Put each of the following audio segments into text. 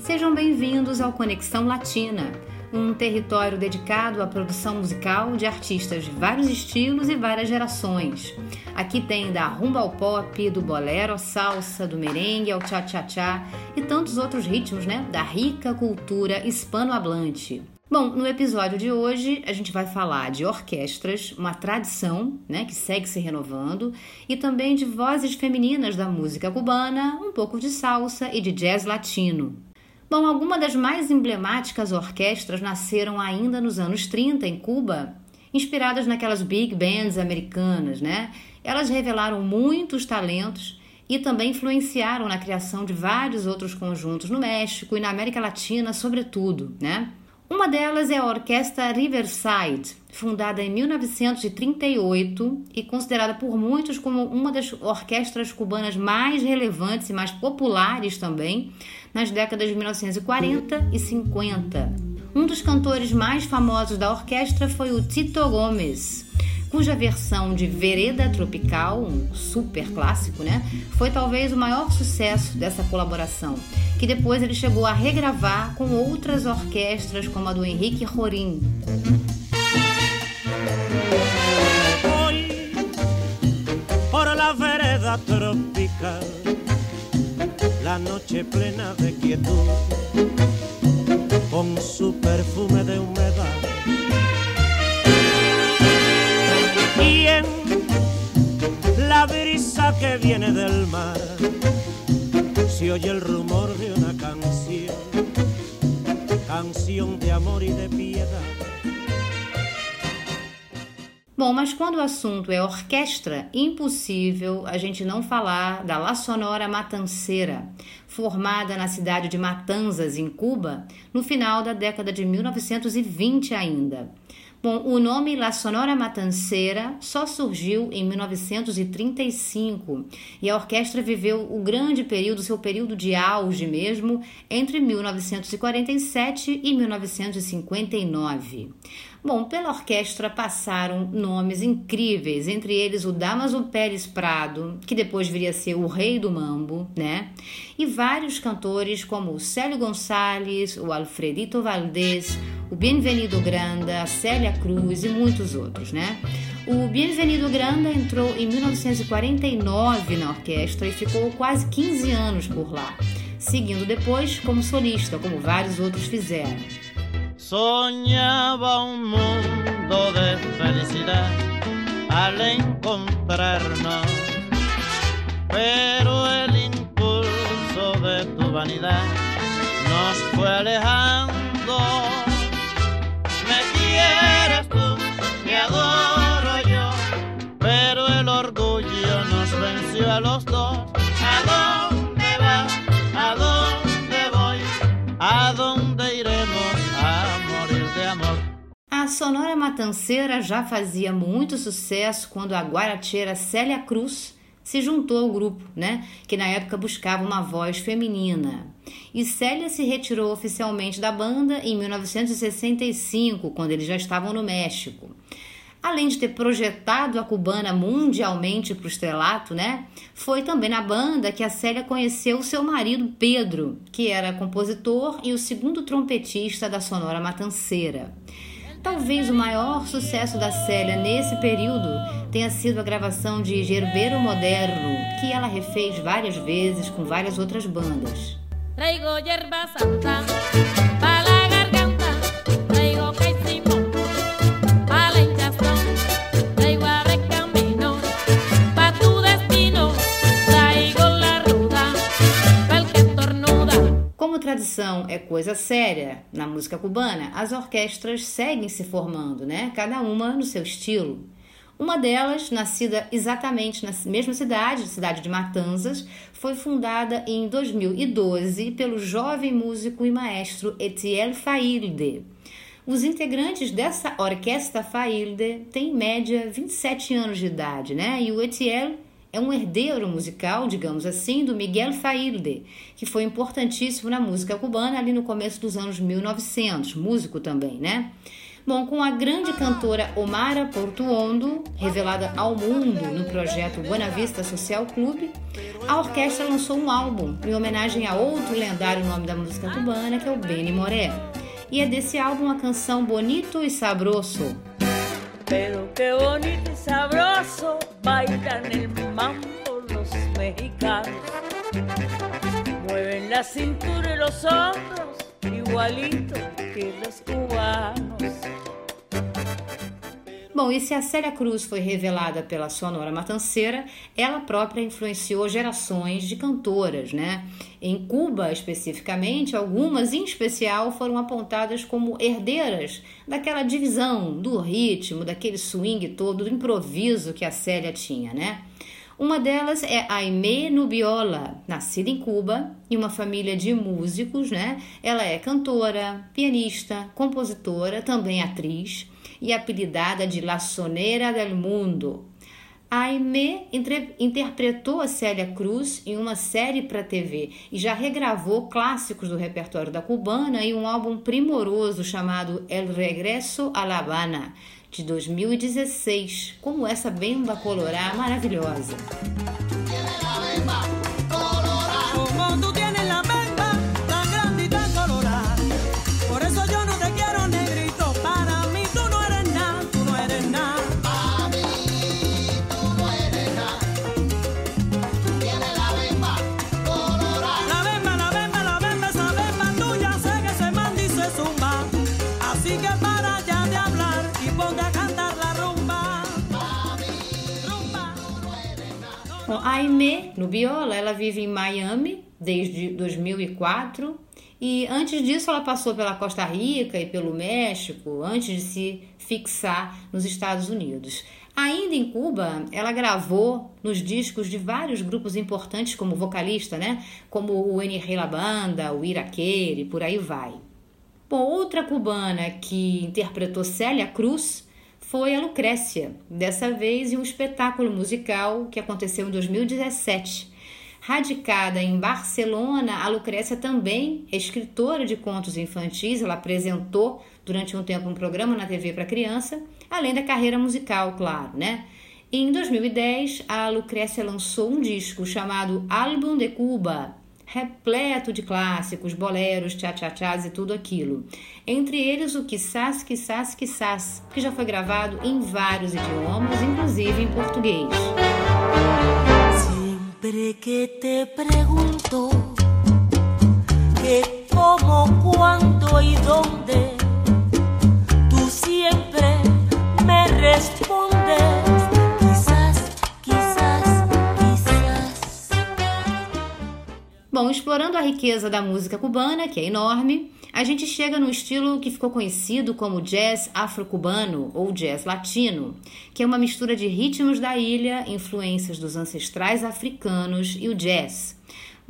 Sejam bem-vindos ao Conexão Latina, um território dedicado à produção musical de artistas de vários estilos e várias gerações. Aqui tem da rumba ao pop, do bolero ao salsa, do merengue ao cha-cha-cha e tantos outros ritmos, né, da rica cultura hispanohablante. Bom, no episódio de hoje a gente vai falar de orquestras, uma tradição né, que segue se renovando, e também de vozes femininas da música cubana, um pouco de salsa e de jazz latino. Bom, algumas das mais emblemáticas orquestras nasceram ainda nos anos 30 em Cuba, inspiradas naquelas big bands americanas, né? Elas revelaram muitos talentos e também influenciaram na criação de vários outros conjuntos no México e na América Latina, sobretudo, né? Uma delas é a Orquestra Riverside, fundada em 1938 e considerada por muitos como uma das orquestras cubanas mais relevantes e mais populares também nas décadas de 1940 e 50. Um dos cantores mais famosos da orquestra foi o Tito Gomes, cuja versão de Vereda Tropical, um super clássico, né, foi talvez o maior sucesso dessa colaboração, que depois ele chegou a regravar com outras orquestras como a do Henrique Rorim. la noche plena de quietud, con su perfume de humedad la brisa que viene del mar, se oye el rumor de una canción, canción de amor y de piedad. Bom, mas quando o assunto é orquestra, impossível a gente não falar da La Sonora Matanceira, formada na cidade de Matanzas, em Cuba, no final da década de 1920 ainda. Bom, o nome La Sonora Matanceira só surgiu em 1935 e a orquestra viveu o grande período, seu período de auge mesmo, entre 1947 e 1959. Bom, pela orquestra passaram nomes incríveis, entre eles o Damaso Pérez Prado, que depois viria a ser o rei do mambo, né? E vários cantores como o Célio Gonçalves, o Alfredito Valdés, o Bienvenido Granda, a Célia Cruz e muitos outros, né? O Bienvenido Granda entrou em 1949 na orquestra e ficou quase 15 anos por lá, seguindo depois como solista, como vários outros fizeram. Soñaba un mundo de felicidad al encontrarnos, pero el impulso de tu vanidad nos fue alejando. Sonora Matanceira já fazia muito sucesso quando a guaracheira Célia Cruz se juntou ao grupo, né, que na época buscava uma voz feminina. E Célia se retirou oficialmente da banda em 1965, quando eles já estavam no México. Além de ter projetado a cubana mundialmente para o estrelato, né? Foi também na banda que a Célia conheceu seu marido Pedro, que era compositor e o segundo trompetista da Sonora Matanceira. Talvez o maior sucesso da Célia nesse período tenha sido a gravação de Gerbeiro Moderno, que ela refez várias vezes com várias outras bandas. Traigo santa coisa séria na música cubana, as orquestras seguem se formando, né? Cada uma no seu estilo. Uma delas, nascida exatamente na mesma cidade, cidade de Matanzas, foi fundada em 2012 pelo jovem músico e maestro Etiel Failde. Os integrantes dessa orquestra Failde têm em média 27 anos de idade, né? E o Etiel é um herdeiro musical, digamos assim, do Miguel Failde, que foi importantíssimo na música cubana ali no começo dos anos 1900, músico também, né? Bom, com a grande cantora Omara Portuondo, revelada ao mundo no projeto Buena Vista Social Clube, a orquestra lançou um álbum em homenagem a outro lendário nome da música cubana, que é o Benny Moré. E é desse álbum a canção Bonito e Sabroso. Pero qué bonito y sabroso bailan el mambo los mexicanos. Mueven la cintura y los hombros igualito que los cubanos. Bom, e se a Célia Cruz foi revelada pela Sonora Matanceira, ela própria influenciou gerações de cantoras, né? Em Cuba, especificamente, algumas em especial foram apontadas como herdeiras daquela divisão, do ritmo, daquele swing todo, do improviso que a Célia tinha, né? Uma delas é Aimee Nubiola, nascida em Cuba, em uma família de músicos, né? Ela é cantora, pianista, compositora, também atriz e apelidada de La Sonera del Mundo. Aimee interpretou a Célia Cruz em uma série para TV e já regravou clássicos do repertório da cubana em um álbum primoroso chamado El Regreso a La Habana, de 2016, como essa bemba colorá maravilhosa. A Aimee Nubiola, ela vive em Miami desde 2004 e antes disso ela passou pela Costa Rica e pelo México antes de se fixar nos Estados Unidos. Ainda em Cuba, ela gravou nos discos de vários grupos importantes como vocalista, né? Como o Enrique La Banda, o Iraquere, por aí vai. Bom, outra cubana que interpretou Célia Cruz foi a Lucrécia, dessa vez em um espetáculo musical que aconteceu em 2017. Radicada em Barcelona, a Lucrécia também é escritora de contos infantis. Ela apresentou durante um tempo um programa na TV para criança, além da carreira musical, claro, né? Em 2010, a Lucrécia lançou um disco chamado Álbum de Cuba, repleto de clássicos, boleros, tchá-tchá-tchás e tudo aquilo. Entre eles o Quissás, Quissás, Quissás, que já foi gravado em vários idiomas, inclusive em português. Sempre que te pergunto que como, quando e donde, Bom, explorando a riqueza da música cubana, que é enorme, a gente chega no estilo que ficou conhecido como jazz afro-cubano ou jazz latino, que é uma mistura de ritmos da ilha, influências dos ancestrais africanos e o jazz.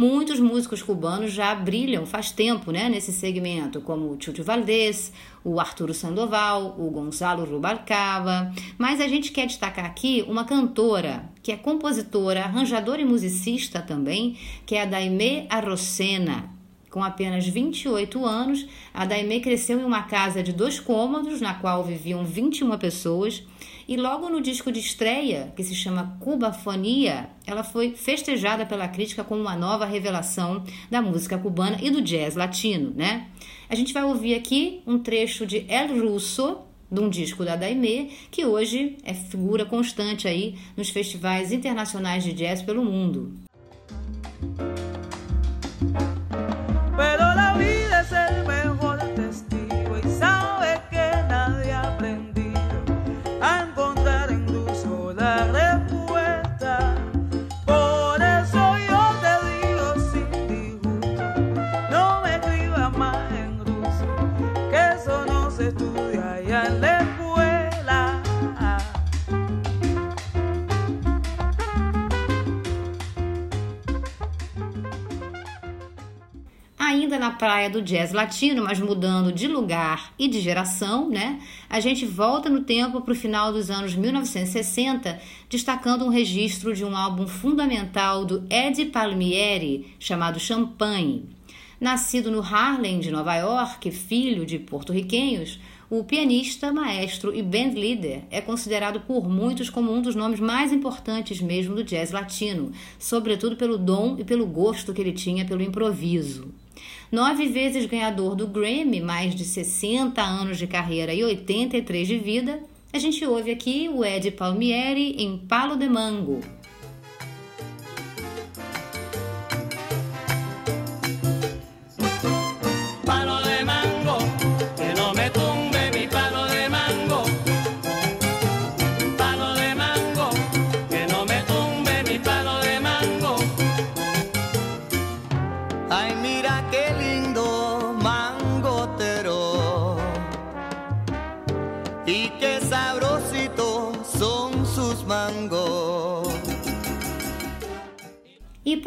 Muitos músicos cubanos já brilham faz tempo né, nesse segmento, como o Chucho Valdés, o Arturo Sandoval, o Gonzalo Rubalcaba. Mas a gente quer destacar aqui uma cantora que é compositora, arranjadora e musicista também, que é a Daimé Arrocena. Com apenas 28 anos, a Daimé cresceu em uma casa de dois cômodos, na qual viviam 21 pessoas, e logo no disco de estreia, que se chama Cubafonia, ela foi festejada pela crítica como uma nova revelação da música cubana e do jazz latino, né? A gente vai ouvir aqui um trecho de El Russo, de um disco da Daimé, que hoje é figura constante aí nos festivais internacionais de jazz pelo mundo. Praia do jazz latino, mas mudando de lugar e de geração, né? A gente volta no tempo para o final dos anos 1960, destacando um registro de um álbum fundamental do Eddie Palmieri, chamado Champagne. Nascido no Harlem de Nova York, filho de porto-riquenhos, O pianista, maestro e bandleader é considerado por muitos como um dos nomes mais importantes mesmo do jazz latino, sobretudo pelo dom e pelo gosto que ele tinha pelo improviso. Nove vezes ganhador do Grammy, mais de 60 anos de carreira e 83 de vida, a gente ouve aqui o Ed Palmieri em Palo de Mango.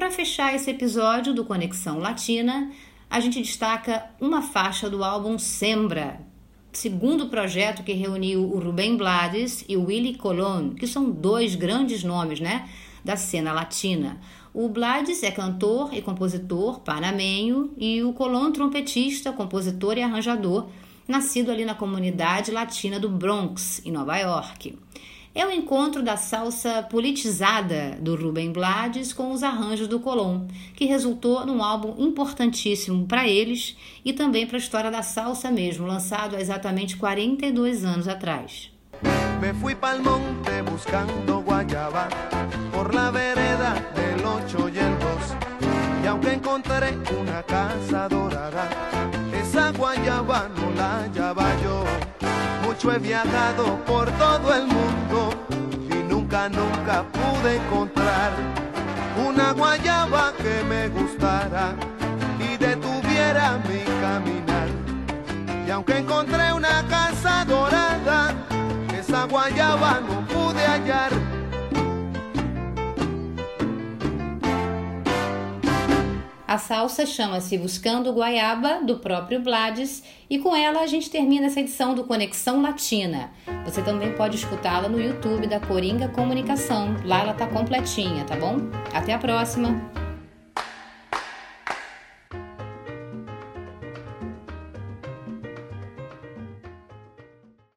Para fechar esse episódio do Conexão Latina, a gente destaca uma faixa do álbum Sembra, segundo projeto que reuniu o Rubem Blades e o Willy Colon, que são dois grandes nomes, né, da cena latina. O Blades é cantor e compositor panamenho e o Colon trompetista, compositor e arranjador, nascido ali na comunidade latina do Bronx, em Nova York é o encontro da salsa politizada do Rubem Blades com os arranjos do Colón, que resultou num álbum importantíssimo para eles e também para a história da salsa mesmo, lançado há exatamente 42 anos atrás. Me fui pa'l monte buscando guayaba por la vereda del ocho y el dos. Y aunque encontré una casa dorada, esa guayaba no la hallaba yo. He viajado por todo el mundo y nunca, nunca pude encontrar una guayaba que me gustara y detuviera mi caminar. Y aunque encontré una casa dorada, esa guayaba no pude hallar. A salsa chama-se Buscando Guaiaba, do próprio Blades, e com ela a gente termina essa edição do Conexão Latina. Você também pode escutá-la no YouTube da Coringa Comunicação. Lá ela tá completinha, tá bom? Até a próxima!